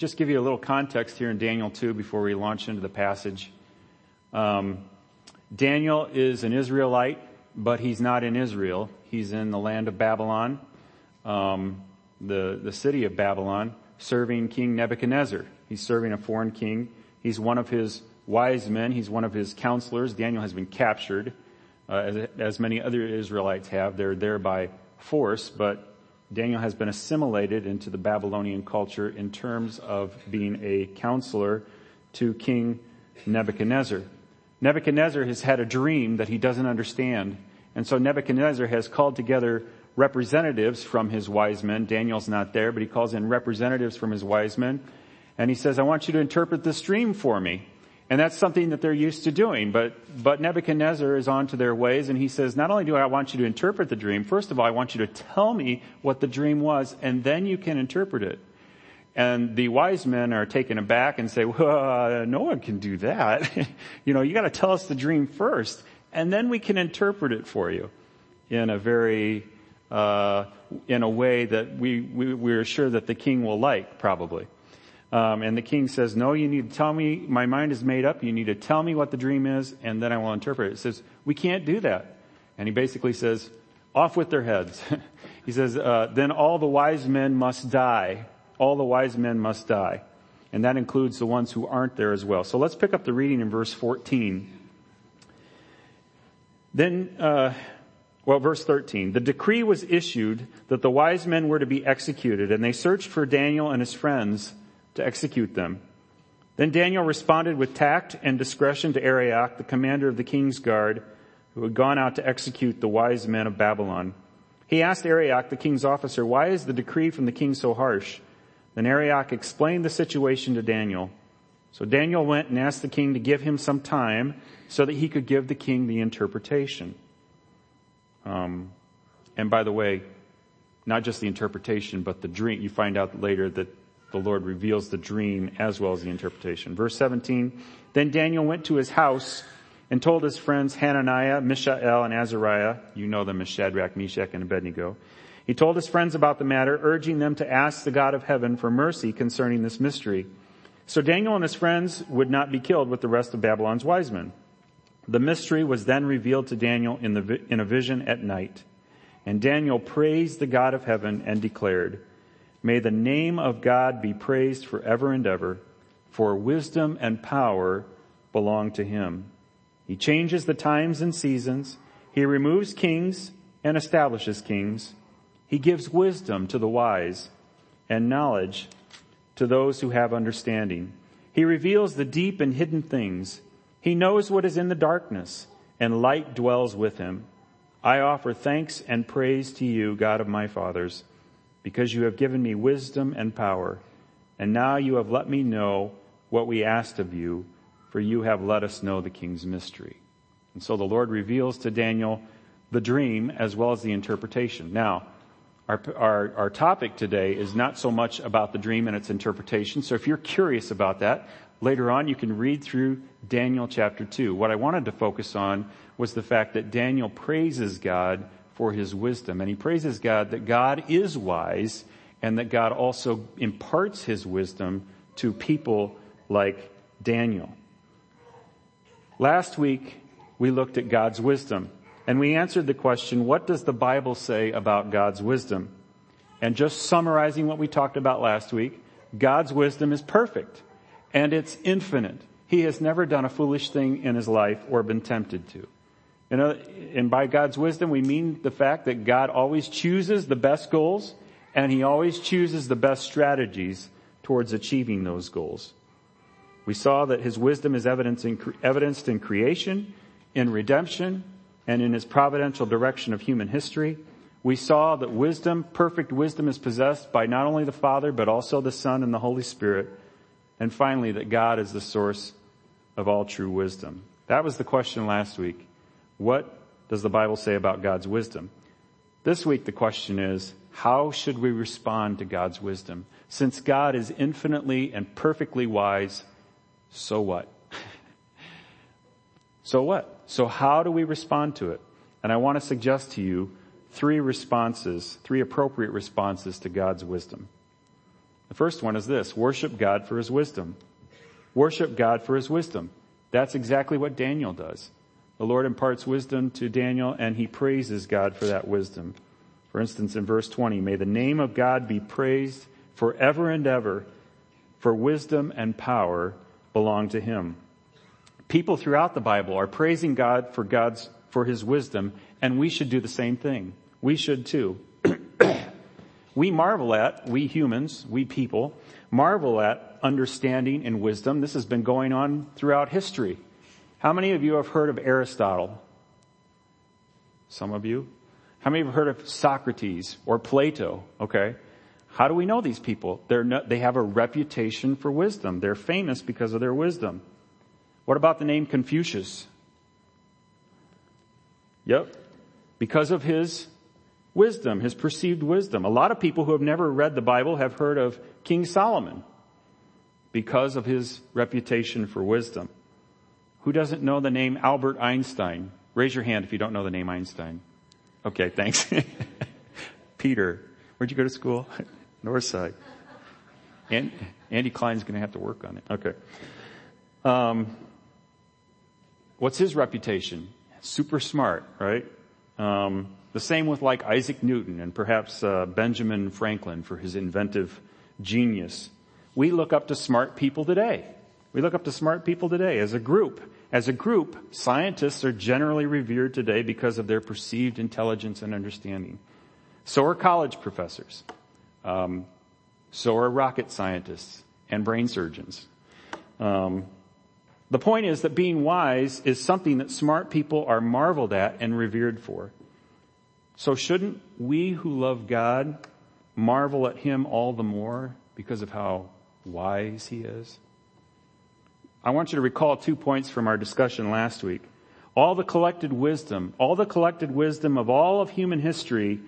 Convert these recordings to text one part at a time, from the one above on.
just give you a little context here in Daniel 2 before we launch into the passage. Um, Daniel is an Israelite, but he's not in Israel. He's in the land of Babylon, um, the, the city of Babylon, serving King Nebuchadnezzar. He's serving a foreign king. He's one of his wise men. He's one of his counselors. Daniel has been captured, uh, as, as many other Israelites have. They're there by force, but Daniel has been assimilated into the Babylonian culture in terms of being a counselor to King Nebuchadnezzar. Nebuchadnezzar has had a dream that he doesn't understand. And so Nebuchadnezzar has called together representatives from his wise men. Daniel's not there, but he calls in representatives from his wise men. And he says, I want you to interpret this dream for me. And that's something that they're used to doing. But, but Nebuchadnezzar is on to their ways and he says, not only do I want you to interpret the dream, first of all, I want you to tell me what the dream was and then you can interpret it. And the wise men are taken aback and say, well, no one can do that. you know, you gotta tell us the dream first and then we can interpret it for you in a very, uh, in a way that we, we, we're sure that the king will like, probably. Um, and the king says, no, you need to tell me, my mind is made up, you need to tell me what the dream is, and then I will interpret it. It says, we can't do that. And he basically says, off with their heads. he says, uh, then all the wise men must die. All the wise men must die. And that includes the ones who aren't there as well. So let's pick up the reading in verse 14. Then, uh, well, verse 13. The decree was issued that the wise men were to be executed, and they searched for Daniel and his friends to execute them. Then Daniel responded with tact and discretion to Arioch, the commander of the king's guard, who had gone out to execute the wise men of Babylon. He asked Arioch, the king's officer, why is the decree from the king so harsh? Then Arioch explained the situation to Daniel. So Daniel went and asked the king to give him some time so that he could give the king the interpretation. Um, and by the way, not just the interpretation, but the dream. You find out later that the Lord reveals the dream as well as the interpretation. Verse 17, then Daniel went to his house and told his friends Hananiah, Mishael, and Azariah, you know them as Shadrach, Meshach, and Abednego. He told his friends about the matter, urging them to ask the God of heaven for mercy concerning this mystery. So Daniel and his friends would not be killed with the rest of Babylon's wise men. The mystery was then revealed to Daniel in, the, in a vision at night. And Daniel praised the God of heaven and declared, May the name of God be praised forever and ever, for wisdom and power belong to him. He changes the times and seasons. He removes kings and establishes kings. He gives wisdom to the wise and knowledge to those who have understanding. He reveals the deep and hidden things. He knows what is in the darkness and light dwells with him. I offer thanks and praise to you, God of my fathers because you have given me wisdom and power. And now you have let me know what we asked of you, for you have let us know the king's mystery. And so the Lord reveals to Daniel the dream as well as the interpretation. Now, our, our, our topic today is not so much about the dream and its interpretation. So if you're curious about that, later on you can read through Daniel chapter 2. What I wanted to focus on was the fact that Daniel praises God for his wisdom. And he praises God that God is wise and that God also imparts his wisdom to people like Daniel. Last week, we looked at God's wisdom and we answered the question, what does the Bible say about God's wisdom? And just summarizing what we talked about last week, God's wisdom is perfect and it's infinite. He has never done a foolish thing in his life or been tempted to. And by God's wisdom, we mean the fact that God always chooses the best goals and he always chooses the best strategies towards achieving those goals. We saw that his wisdom is evidenced in, creation, in redemption, and in his providential direction of human history. We saw that wisdom, perfect wisdom is possessed by not only the Father, but also the Son and the Holy Spirit. And finally, that God is the source of all true wisdom. That was the question last week. What does the Bible say about God's wisdom? This week the question is, how should we respond to God's wisdom? Since God is infinitely and perfectly wise, so what? so what? So how do we respond to it? And I want to suggest to you three responses, three appropriate responses to God's wisdom. The first one is this, worship God for his wisdom. Worship God for his wisdom. That's exactly what Daniel does. The Lord imparts wisdom to Daniel and he praises God for that wisdom. For instance, in verse 20, may the name of God be praised forever and ever, for wisdom and power belong to him. People throughout the Bible are praising God for God's, for his wisdom, and we should do the same thing. We should too. we marvel at, we humans, we people, marvel at understanding and wisdom. This has been going on throughout history. How many of you have heard of Aristotle? Some of you. How many have heard of Socrates or Plato? Okay. How do we know these people? Not, they have a reputation for wisdom. They're famous because of their wisdom. What about the name Confucius? Yep. Because of his wisdom, his perceived wisdom. A lot of people who have never read the Bible have heard of King Solomon because of his reputation for wisdom. Who doesn't know the name Albert Einstein? Raise your hand if you don't know the name Einstein. Okay, thanks. Peter, where'd you go to school? Northside. And Andy Klein's going to have to work on it. Okay. Um, what's his reputation? Super smart, right? Um, the same with like Isaac Newton and perhaps uh, Benjamin Franklin for his inventive genius. We look up to smart people today. We look up to smart people today as a group. As a group, scientists are generally revered today because of their perceived intelligence and understanding. So are college professors. Um, so are rocket scientists and brain surgeons. Um, the point is that being wise is something that smart people are marveled at and revered for. So shouldn't we who love God marvel at Him all the more because of how wise He is? I want you to recall two points from our discussion last week. All the collected wisdom, all the collected wisdom of all of human history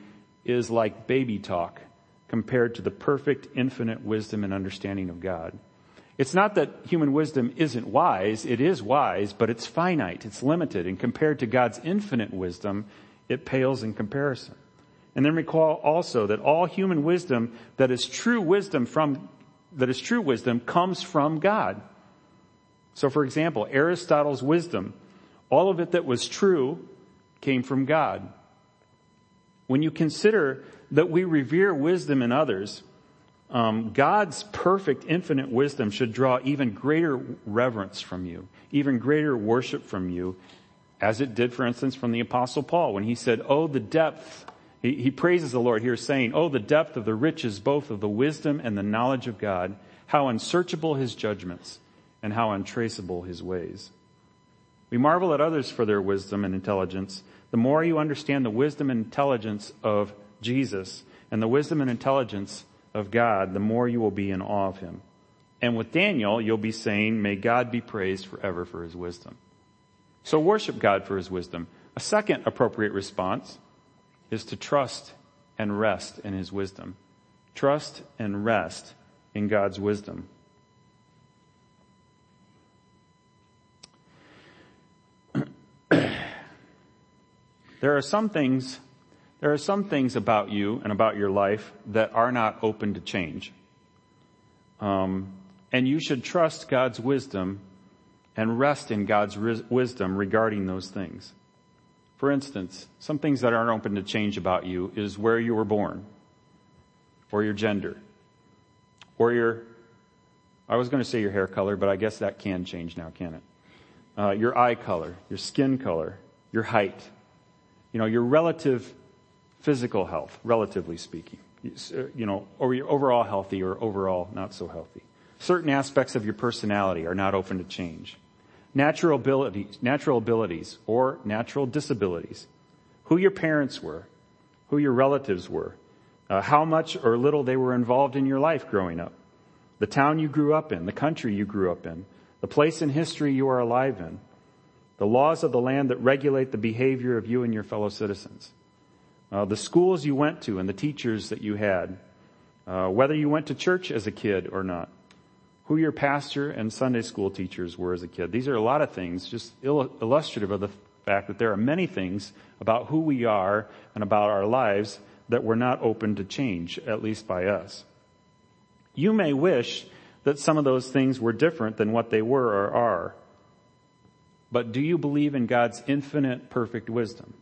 is like baby talk compared to the perfect infinite wisdom and understanding of God. It's not that human wisdom isn't wise, it is wise, but it's finite, it's limited, and compared to God's infinite wisdom, it pales in comparison. And then recall also that all human wisdom that is true wisdom from, that is true wisdom comes from God. So for example, Aristotle's wisdom, all of it that was true came from God. When you consider that we revere wisdom in others, um, God's perfect, infinite wisdom should draw even greater reverence from you, even greater worship from you, as it did, for instance, from the apostle Paul when he said, oh, the depth, he, he praises the Lord here saying, oh, the depth of the riches both of the wisdom and the knowledge of God, how unsearchable his judgments and how untraceable his ways. We marvel at others for their wisdom and intelligence. The more you understand the wisdom and intelligence of Jesus and the wisdom and intelligence of God, the more you will be in awe of him. And with Daniel, you'll be saying, may God be praised forever for his wisdom. So worship God for his wisdom. A second appropriate response is to trust and rest in his wisdom. Trust and rest in God's wisdom. Are some things, there are some things about you and about your life that are not open to change. Um, and you should trust God's wisdom and rest in God's wisdom regarding those things. For instance, some things that aren't open to change about you is where you were born, or your gender, or your, I was going to say your hair color, but I guess that can change now, can it? Uh, your eye color, your skin color, your height, you know, your relative physical health, relatively speaking, you uh, know, or your overall healthy or overall not so healthy. Certain aspects of your personality are not open to change natural abilities, natural abilities or natural disabilities, who your parents were, who your relatives were, uh, how much or little they were involved in your life growing up, the town you grew up in, the country you grew up in, the place in history you are alive in, the laws of the land that regulate the behavior of you and your fellow citizens, uh, the schools you went to and the teachers that you had, uh, whether you went to church as a kid or not, who your pastor and Sunday school teachers were as a kid. These are a lot of things, just illustrative of the fact that there are many things about who we are and about our lives that we're not open to change, at least by us. You may wish that some of those things were different than what they were or are. But do you believe in God's infinite perfect wisdom?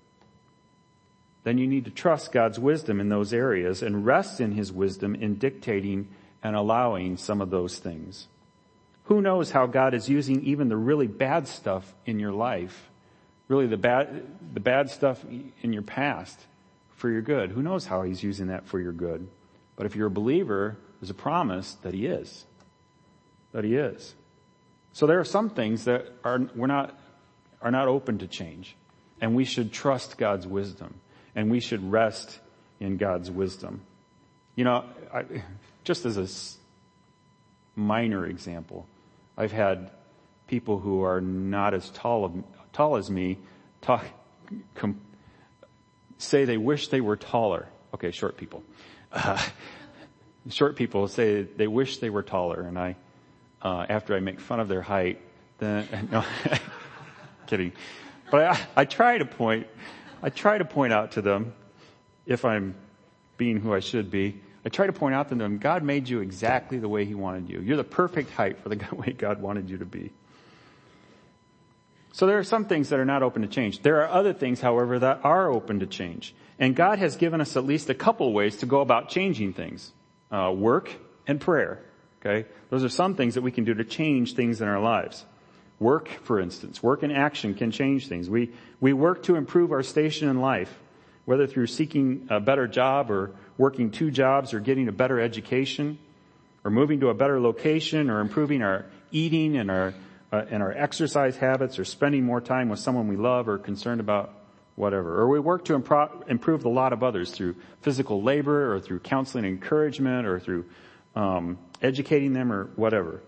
Then you need to trust God's wisdom in those areas and rest in His wisdom in dictating and allowing some of those things. Who knows how God is using even the really bad stuff in your life, really the bad, the bad stuff in your past for your good. Who knows how He's using that for your good? But if you're a believer, there's a promise that He is. That He is. So there are some things that are, we're not, are not open to change. And we should trust God's wisdom. And we should rest in God's wisdom. You know, I, just as a minor example, I've had people who are not as tall, of, tall as me talk, com, say they wish they were taller. Okay, short people. Uh, short people say they wish they were taller, and I, uh, after I make fun of their height, then no, kidding. But I, I try to point, I try to point out to them, if I'm being who I should be, I try to point out to them, God made you exactly the way He wanted you. You're the perfect height for the way God wanted you to be. So there are some things that are not open to change. There are other things, however, that are open to change. And God has given us at least a couple ways to go about changing things. Uh, work and prayer. Okay? Those are some things that we can do to change things in our lives. Work, for instance. Work and action can change things. We, we work to improve our station in life, whether through seeking a better job or working two jobs or getting a better education or moving to a better location or improving our eating and our uh, and our exercise habits or spending more time with someone we love or concerned about whatever or we work to impro- improve the lot of others through physical labor or through counseling and encouragement or through um, educating them or whatever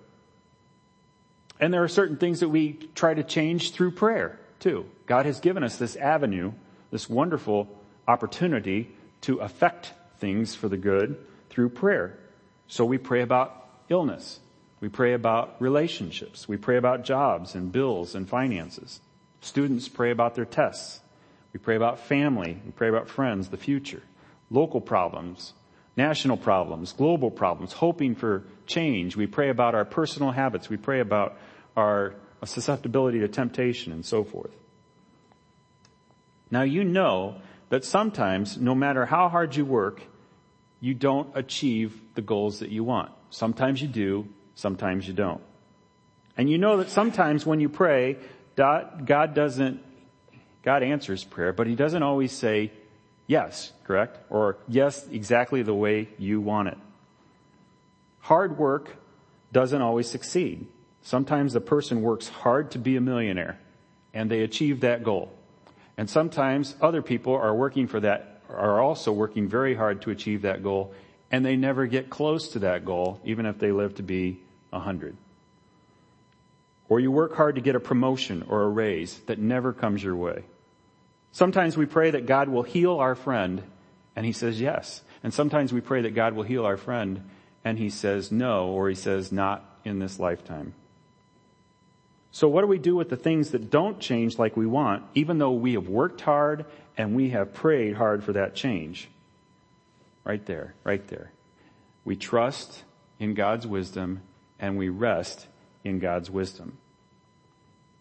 and there are certain things that we try to change through prayer too god has given us this avenue this wonderful opportunity to affect things for the good through prayer. So we pray about illness. We pray about relationships. We pray about jobs and bills and finances. Students pray about their tests. We pray about family. We pray about friends, the future, local problems, national problems, global problems, hoping for change. We pray about our personal habits. We pray about our susceptibility to temptation and so forth. Now you know that sometimes, no matter how hard you work, you don't achieve the goals that you want. Sometimes you do, sometimes you don't. And you know that sometimes when you pray, God doesn't, God answers prayer, but He doesn't always say yes, correct? Or yes, exactly the way you want it. Hard work doesn't always succeed. Sometimes the person works hard to be a millionaire and they achieve that goal. And sometimes other people are working for that are also working very hard to achieve that goal and they never get close to that goal even if they live to be a hundred. Or you work hard to get a promotion or a raise that never comes your way. Sometimes we pray that God will heal our friend and he says yes. And sometimes we pray that God will heal our friend and he says no or he says not in this lifetime. So what do we do with the things that don't change like we want, even though we have worked hard and we have prayed hard for that change? Right there, right there. We trust in God's wisdom and we rest in God's wisdom.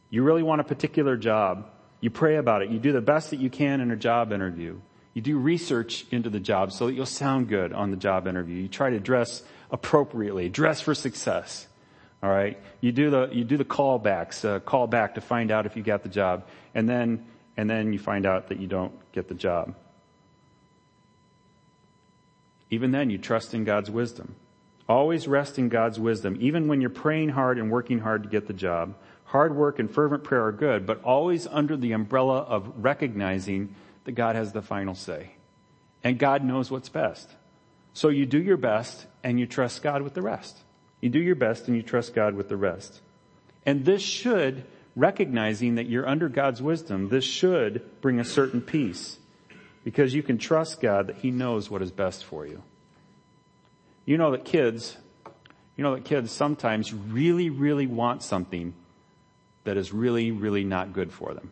You really want a particular job. You pray about it. You do the best that you can in a job interview. You do research into the job so that you'll sound good on the job interview. You try to dress appropriately, dress for success. All right. You do the, you do the callbacks, uh, call back to find out if you got the job. And then, and then you find out that you don't get the job. Even then you trust in God's wisdom. Always rest in God's wisdom, even when you're praying hard and working hard to get the job. Hard work and fervent prayer are good, but always under the umbrella of recognizing that God has the final say. And God knows what's best. So you do your best and you trust God with the rest. You do your best and you trust God with the rest. And this should, recognizing that you're under God's wisdom, this should bring a certain peace because you can trust God that He knows what is best for you. You know that kids, you know that kids sometimes really, really want something that is really, really not good for them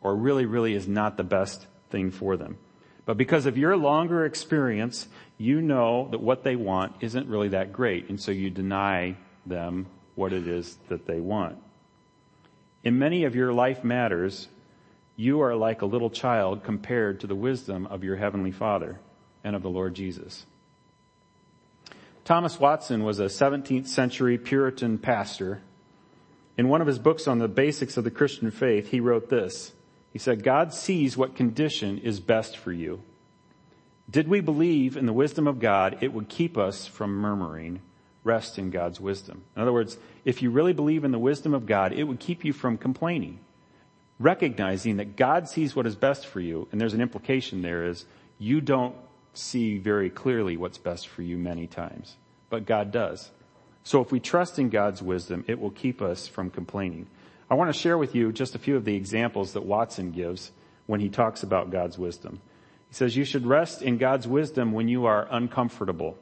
or really, really is not the best thing for them. But because of your longer experience, you know that what they want isn't really that great, and so you deny them what it is that they want. In many of your life matters, you are like a little child compared to the wisdom of your heavenly Father and of the Lord Jesus. Thomas Watson was a 17th century Puritan pastor. In one of his books on the basics of the Christian faith, he wrote this. He said, God sees what condition is best for you. Did we believe in the wisdom of God, it would keep us from murmuring. Rest in God's wisdom. In other words, if you really believe in the wisdom of God, it would keep you from complaining. Recognizing that God sees what is best for you, and there's an implication there is you don't see very clearly what's best for you many times, but God does. So if we trust in God's wisdom, it will keep us from complaining. I want to share with you just a few of the examples that Watson gives when he talks about God's wisdom. He says you should rest in God's wisdom when you are uncomfortable.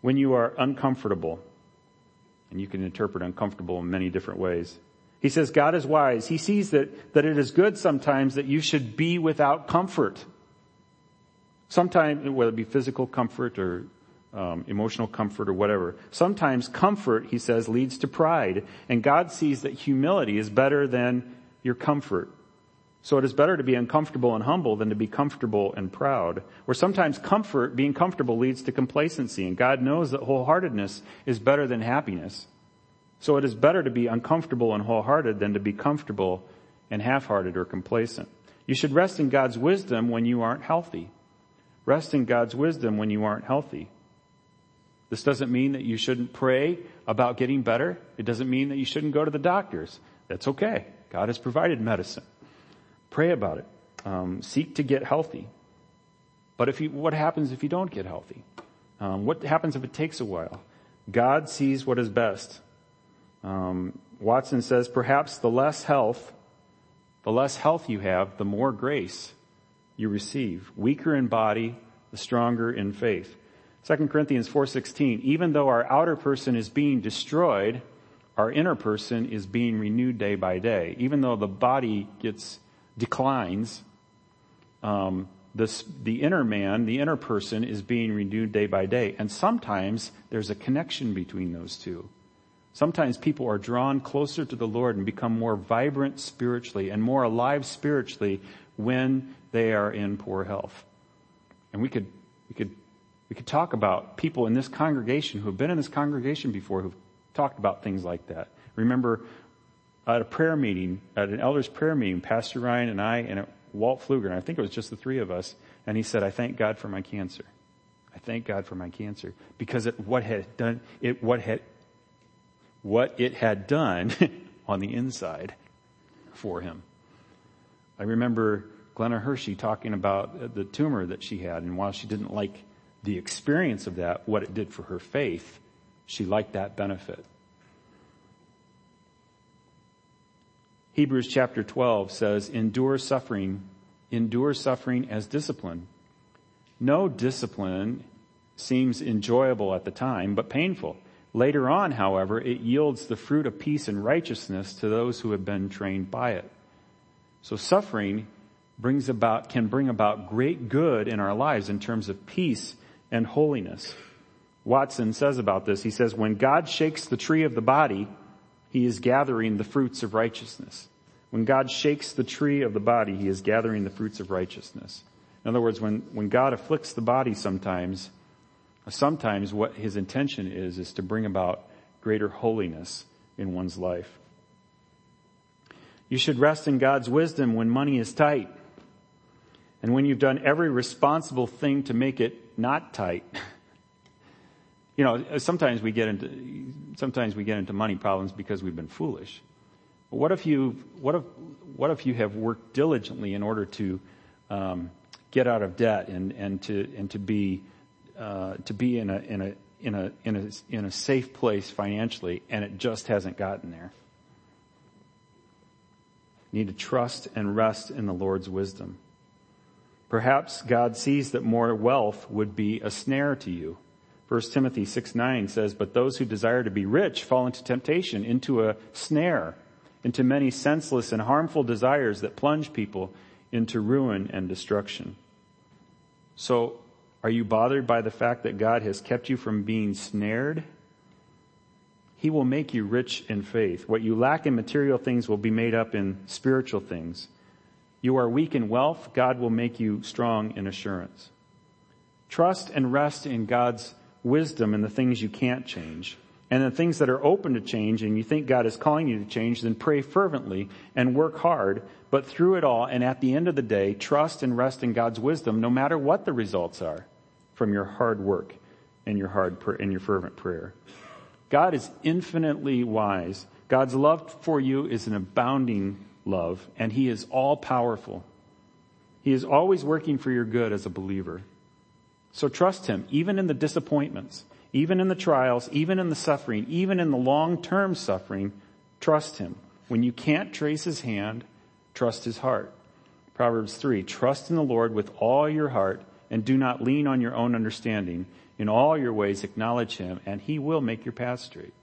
When you are uncomfortable. And you can interpret uncomfortable in many different ways. He says God is wise. He sees that, that it is good sometimes that you should be without comfort. Sometimes, whether it be physical comfort or um, emotional comfort or whatever. Sometimes comfort, he says, leads to pride, and God sees that humility is better than your comfort. So it is better to be uncomfortable and humble than to be comfortable and proud. Or sometimes comfort, being comfortable leads to complacency, and God knows that wholeheartedness is better than happiness. So it is better to be uncomfortable and wholehearted than to be comfortable and half-hearted or complacent. You should rest in God's wisdom when you aren't healthy. Rest in God's wisdom when you aren't healthy. This doesn't mean that you shouldn't pray about getting better. It doesn't mean that you shouldn't go to the doctors. That's okay. God has provided medicine. Pray about it. Um, seek to get healthy. But if you, what happens if you don't get healthy? Um, what happens if it takes a while? God sees what is best. Um, Watson says perhaps the less health, the less health you have, the more grace you receive. Weaker in body, the stronger in faith. 2 Corinthians 4:16 Even though our outer person is being destroyed, our inner person is being renewed day by day. Even though the body gets declines, um, this, the inner man, the inner person is being renewed day by day. And sometimes there's a connection between those two. Sometimes people are drawn closer to the Lord and become more vibrant spiritually and more alive spiritually when they are in poor health. And we could, we could, we could talk about people in this congregation who have been in this congregation before who've talked about things like that. Remember at a prayer meeting, at an elders prayer meeting, Pastor Ryan and I and Walt Pfluger, and I think it was just the three of us, and he said, I thank God for my cancer. I thank God for my cancer because it, what had done, it, what had, what it had done on the inside for him. I remember Glenna Hershey talking about the tumor that she had, and while she didn't like the experience of that, what it did for her faith, she liked that benefit. Hebrews chapter 12 says, endure suffering, endure suffering as discipline. No discipline seems enjoyable at the time, but painful. Later on, however, it yields the fruit of peace and righteousness to those who have been trained by it. So suffering brings about, can bring about great good in our lives in terms of peace and holiness. Watson says about this, he says, when God shakes the tree of the body, he is gathering the fruits of righteousness. When God shakes the tree of the body, he is gathering the fruits of righteousness. In other words, when, when God afflicts the body sometimes, sometimes what his intention is, is to bring about greater holiness in one's life. You should rest in God's wisdom when money is tight. And when you've done every responsible thing to make it not tight, you know, sometimes we get into, sometimes we get into money problems because we've been foolish. But what if you, what if, what if you have worked diligently in order to, um, get out of debt and, and to, and to be, uh, to be in a, in a, in a, in a, in a safe place financially and it just hasn't gotten there? You need to trust and rest in the Lord's wisdom. Perhaps God sees that more wealth would be a snare to you. 1 Timothy 6 9 says, But those who desire to be rich fall into temptation, into a snare, into many senseless and harmful desires that plunge people into ruin and destruction. So are you bothered by the fact that God has kept you from being snared? He will make you rich in faith. What you lack in material things will be made up in spiritual things. You are weak in wealth. God will make you strong in assurance. Trust and rest in God's wisdom in the things you can't change. And the things that are open to change and you think God is calling you to change, then pray fervently and work hard. But through it all and at the end of the day, trust and rest in God's wisdom no matter what the results are from your hard work and your hard and your fervent prayer. God is infinitely wise. God's love for you is an abounding love, and He is all powerful. He is always working for your good as a believer. So trust Him, even in the disappointments, even in the trials, even in the suffering, even in the long-term suffering, trust Him. When you can't trace His hand, trust His heart. Proverbs 3, trust in the Lord with all your heart and do not lean on your own understanding. In all your ways acknowledge him and he will make your path straight.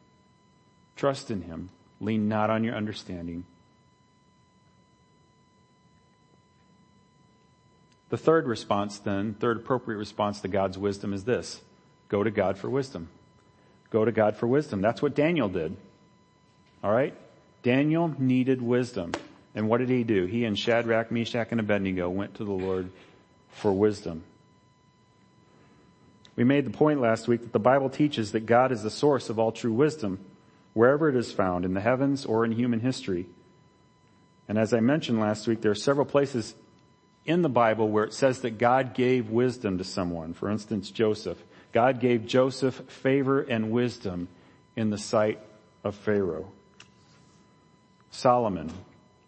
Trust in him. Lean not on your understanding. The third response then, third appropriate response to God's wisdom is this. Go to God for wisdom. Go to God for wisdom. That's what Daniel did. Alright? Daniel needed wisdom. And what did he do? He and Shadrach, Meshach, and Abednego went to the Lord for wisdom. We made the point last week that the Bible teaches that God is the source of all true wisdom, wherever it is found, in the heavens or in human history. And as I mentioned last week, there are several places in the Bible where it says that God gave wisdom to someone. For instance, Joseph. God gave Joseph favor and wisdom in the sight of Pharaoh. Solomon,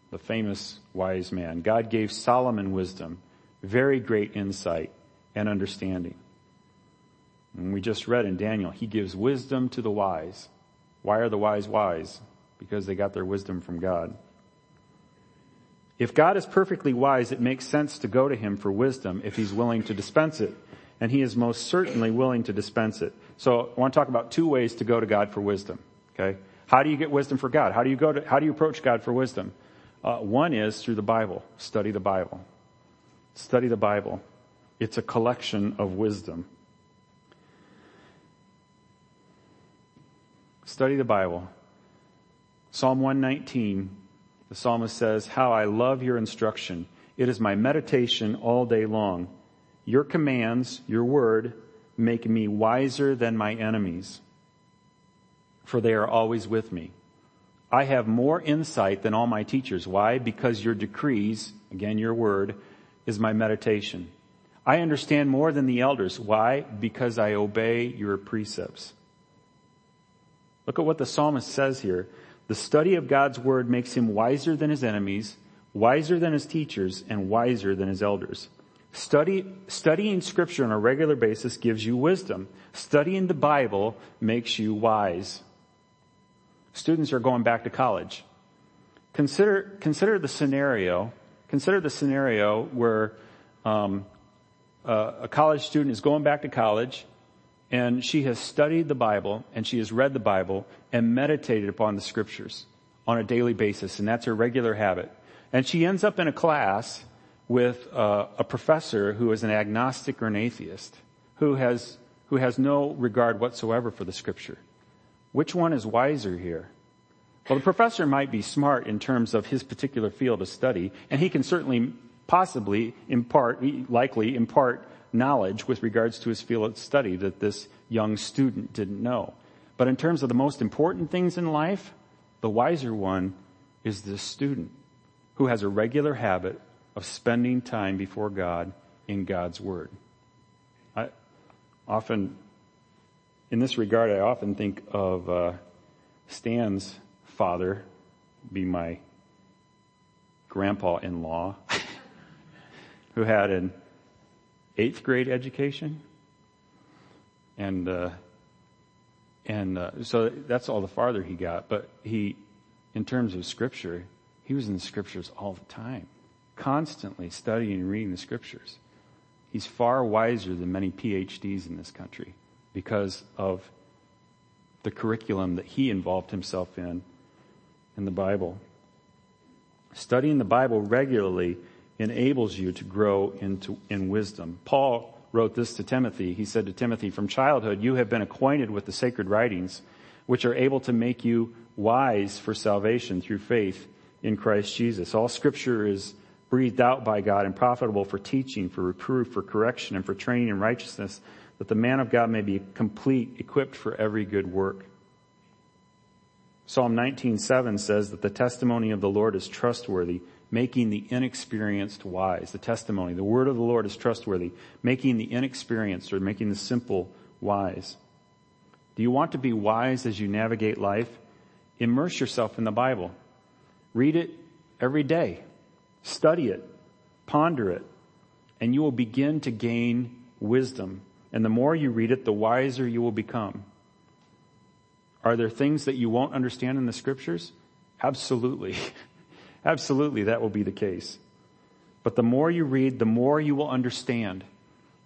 the famous wise man. God gave Solomon wisdom, very great insight and understanding. And we just read in Daniel, he gives wisdom to the wise. Why are the wise wise? Because they got their wisdom from God. If God is perfectly wise, it makes sense to go to him for wisdom if he's willing to dispense it. And he is most certainly willing to dispense it. So I want to talk about two ways to go to God for wisdom. Okay? How do you get wisdom for God? How do you go to, how do you approach God for wisdom? Uh, one is through the Bible. Study the Bible. Study the Bible. It's a collection of wisdom. Study the Bible. Psalm 119, the psalmist says, How I love your instruction. It is my meditation all day long. Your commands, your word, make me wiser than my enemies, for they are always with me. I have more insight than all my teachers. Why? Because your decrees, again your word, is my meditation. I understand more than the elders. Why? Because I obey your precepts. Look at what the psalmist says here. The study of God's word makes him wiser than his enemies, wiser than his teachers, and wiser than his elders. Study, studying scripture on a regular basis gives you wisdom. Studying the Bible makes you wise. Students are going back to college. Consider, consider the scenario, consider the scenario where um, uh, a college student is going back to college and she has studied the Bible and she has read the Bible and meditated upon the scriptures on a daily basis. And that's her regular habit. And she ends up in a class with uh, a professor who is an agnostic or an atheist who has, who has no regard whatsoever for the scripture. Which one is wiser here? Well, the professor might be smart in terms of his particular field of study, and he can certainly possibly impart, likely impart knowledge with regards to his field of study that this young student didn't know. But in terms of the most important things in life, the wiser one is this student who has a regular habit of spending time before God in God's Word. I often, in this regard, I often think of uh, Stan's father, be my grandpa-in-law, who had an eighth grade education. And, uh, and, uh, so that's all the farther he got. But he, in terms of scripture, he was in the scriptures all the time, constantly studying and reading the scriptures. He's far wiser than many PhDs in this country because of the curriculum that he involved himself in in the Bible. Studying the Bible regularly enables you to grow into, in wisdom. Paul wrote this to Timothy. He said to Timothy, from childhood you have been acquainted with the sacred writings, which are able to make you wise for salvation through faith in Christ Jesus. All scripture is breathed out by God and profitable for teaching, for reproof, for correction, and for training in righteousness, that the man of God may be complete, equipped for every good work. Psalm 19:7 says that the testimony of the Lord is trustworthy, making the inexperienced wise. The testimony, the word of the Lord is trustworthy, making the inexperienced or making the simple wise. Do you want to be wise as you navigate life? Immerse yourself in the Bible. Read it every day. Study it. Ponder it. And you will begin to gain wisdom. And the more you read it, the wiser you will become. Are there things that you won't understand in the scriptures? Absolutely. Absolutely, that will be the case. But the more you read, the more you will understand.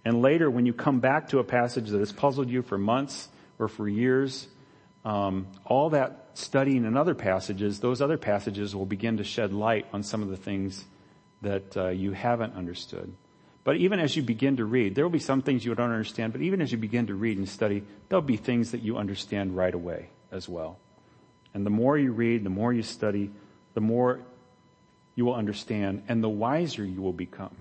And later, when you come back to a passage that has puzzled you for months or for years, um, all that studying in other passages, those other passages will begin to shed light on some of the things that uh, you haven't understood. But even as you begin to read, there will be some things you don't understand, but even as you begin to read and study, there'll be things that you understand right away as well. And the more you read, the more you study, the more you will understand and the wiser you will become.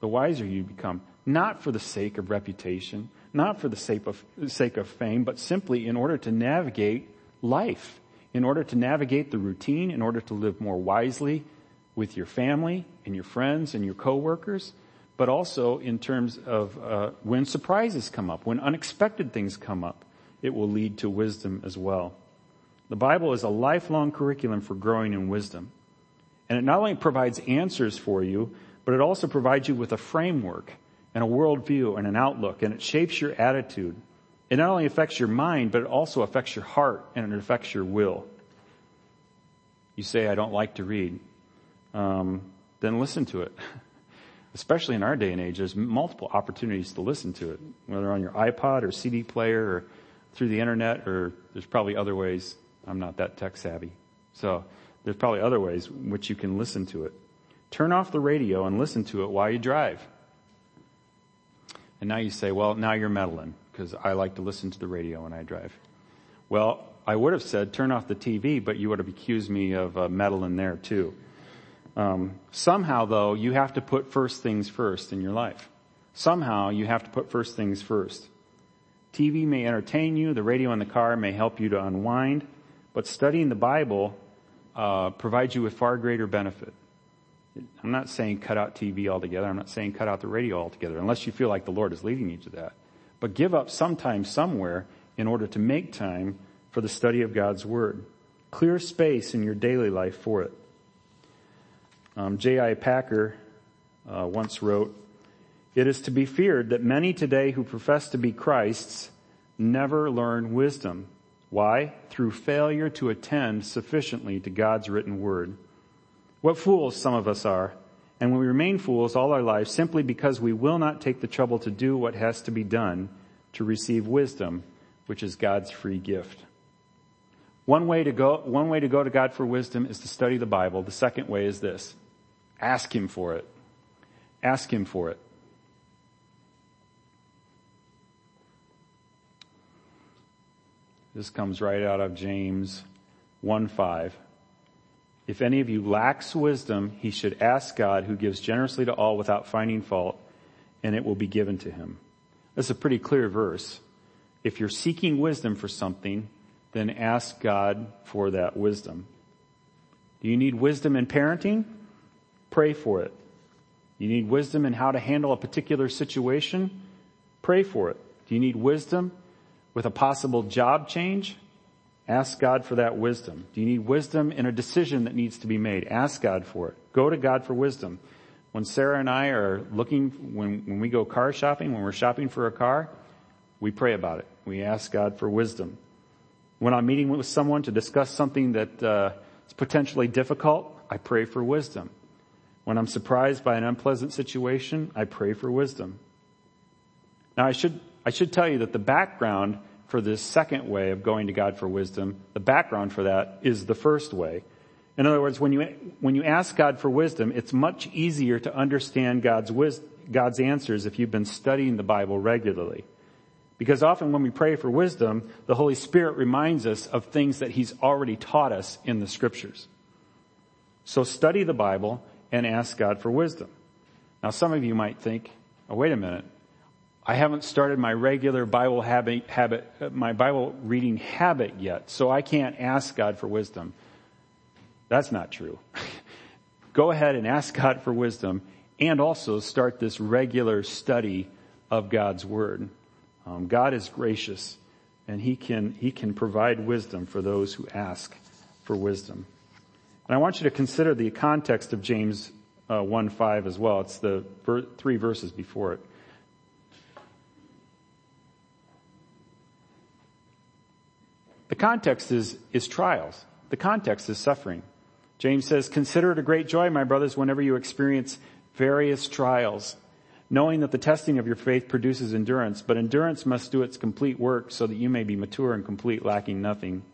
The wiser you become, not for the sake of reputation, not for the sake of, sake of fame, but simply in order to navigate life, in order to navigate the routine, in order to live more wisely with your family and your friends and your coworkers, but also in terms of uh, when surprises come up, when unexpected things come up, it will lead to wisdom as well. The Bible is a lifelong curriculum for growing in wisdom. And it not only provides answers for you, but it also provides you with a framework and a worldview and an outlook, and it shapes your attitude. It not only affects your mind, but it also affects your heart and it affects your will. You say, I don't like to read. Um, then listen to it. Especially in our day and age, there's multiple opportunities to listen to it, whether on your iPod or CD player or through the internet, or there's probably other ways. I'm not that tech savvy. So there's probably other ways in which you can listen to it. Turn off the radio and listen to it while you drive. And now you say, well, now you're meddling because I like to listen to the radio when I drive. Well, I would have said turn off the TV, but you would have accused me of uh, meddling there too. Um, somehow though, you have to put first things first in your life. Somehow you have to put first things first. TV may entertain you, the radio in the car may help you to unwind, but studying the Bible uh, provides you with far greater benefit. I'm not saying cut out TV altogether. I'm not saying cut out the radio altogether, unless you feel like the Lord is leading you to that. But give up some time somewhere in order to make time for the study of God's Word. Clear space in your daily life for it. Um, J.I. Packer uh, once wrote, It is to be feared that many today who profess to be Christ's never learn wisdom why? Through failure to attend sufficiently to God's written word. What fools some of us are, and we remain fools all our lives simply because we will not take the trouble to do what has to be done to receive wisdom, which is God's free gift. One way to go, one way to go to God for wisdom is to study the Bible. The second way is this. Ask Him for it. Ask Him for it. This comes right out of James 1 5. If any of you lacks wisdom, he should ask God who gives generously to all without finding fault, and it will be given to him. That's a pretty clear verse. If you're seeking wisdom for something, then ask God for that wisdom. Do you need wisdom in parenting? Pray for it. You need wisdom in how to handle a particular situation? Pray for it. Do you need wisdom with a possible job change, ask God for that wisdom. Do you need wisdom in a decision that needs to be made? Ask God for it. Go to God for wisdom. When Sarah and I are looking, when, when we go car shopping, when we're shopping for a car, we pray about it. We ask God for wisdom. When I'm meeting with someone to discuss something that uh, is potentially difficult, I pray for wisdom. When I'm surprised by an unpleasant situation, I pray for wisdom. Now I should I should tell you that the background for this second way of going to God for wisdom, the background for that is the first way. In other words, when you, when you ask God for wisdom, it's much easier to understand God's wisdom, God's answers if you've been studying the Bible regularly. Because often when we pray for wisdom, the Holy Spirit reminds us of things that He's already taught us in the scriptures. So study the Bible and ask God for wisdom. Now some of you might think, oh wait a minute, I haven't started my regular Bible habit, habit, my Bible reading habit yet, so I can't ask God for wisdom. That's not true. Go ahead and ask God for wisdom and also start this regular study of God's Word. Um, God is gracious and He can, He can provide wisdom for those who ask for wisdom. And I want you to consider the context of James uh, 1-5 as well. It's the ver- three verses before it. The context is, is trials. The context is suffering. James says, consider it a great joy, my brothers, whenever you experience various trials, knowing that the testing of your faith produces endurance, but endurance must do its complete work so that you may be mature and complete, lacking nothing.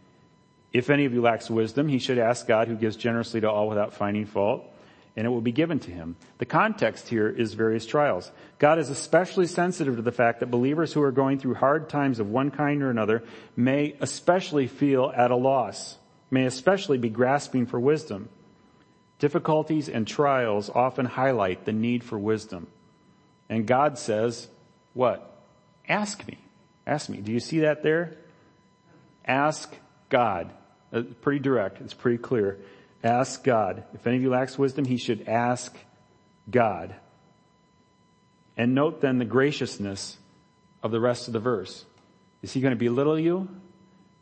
If any of you lacks wisdom, he should ask God who gives generously to all without finding fault and it will be given to him. The context here is various trials. God is especially sensitive to the fact that believers who are going through hard times of one kind or another may especially feel at a loss, may especially be grasping for wisdom. Difficulties and trials often highlight the need for wisdom. And God says, what? Ask me. Ask me. Do you see that there? Ask God. Uh, pretty direct. It's pretty clear. Ask God. If any of you lacks wisdom, he should ask God. And note then the graciousness of the rest of the verse. Is he going to belittle you?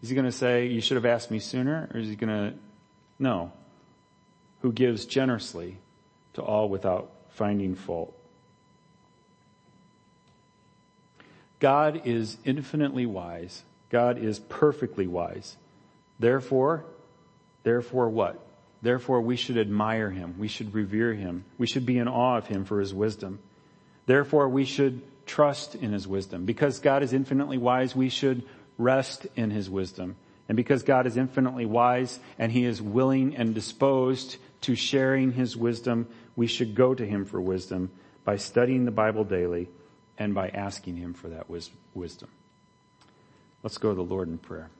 Is he going to say, you should have asked me sooner? Or is he going to, no. Who gives generously to all without finding fault. God is infinitely wise. God is perfectly wise. Therefore, therefore what? Therefore, we should admire him. We should revere him. We should be in awe of him for his wisdom. Therefore, we should trust in his wisdom. Because God is infinitely wise, we should rest in his wisdom. And because God is infinitely wise and he is willing and disposed to sharing his wisdom, we should go to him for wisdom by studying the Bible daily and by asking him for that wisdom. Let's go to the Lord in prayer.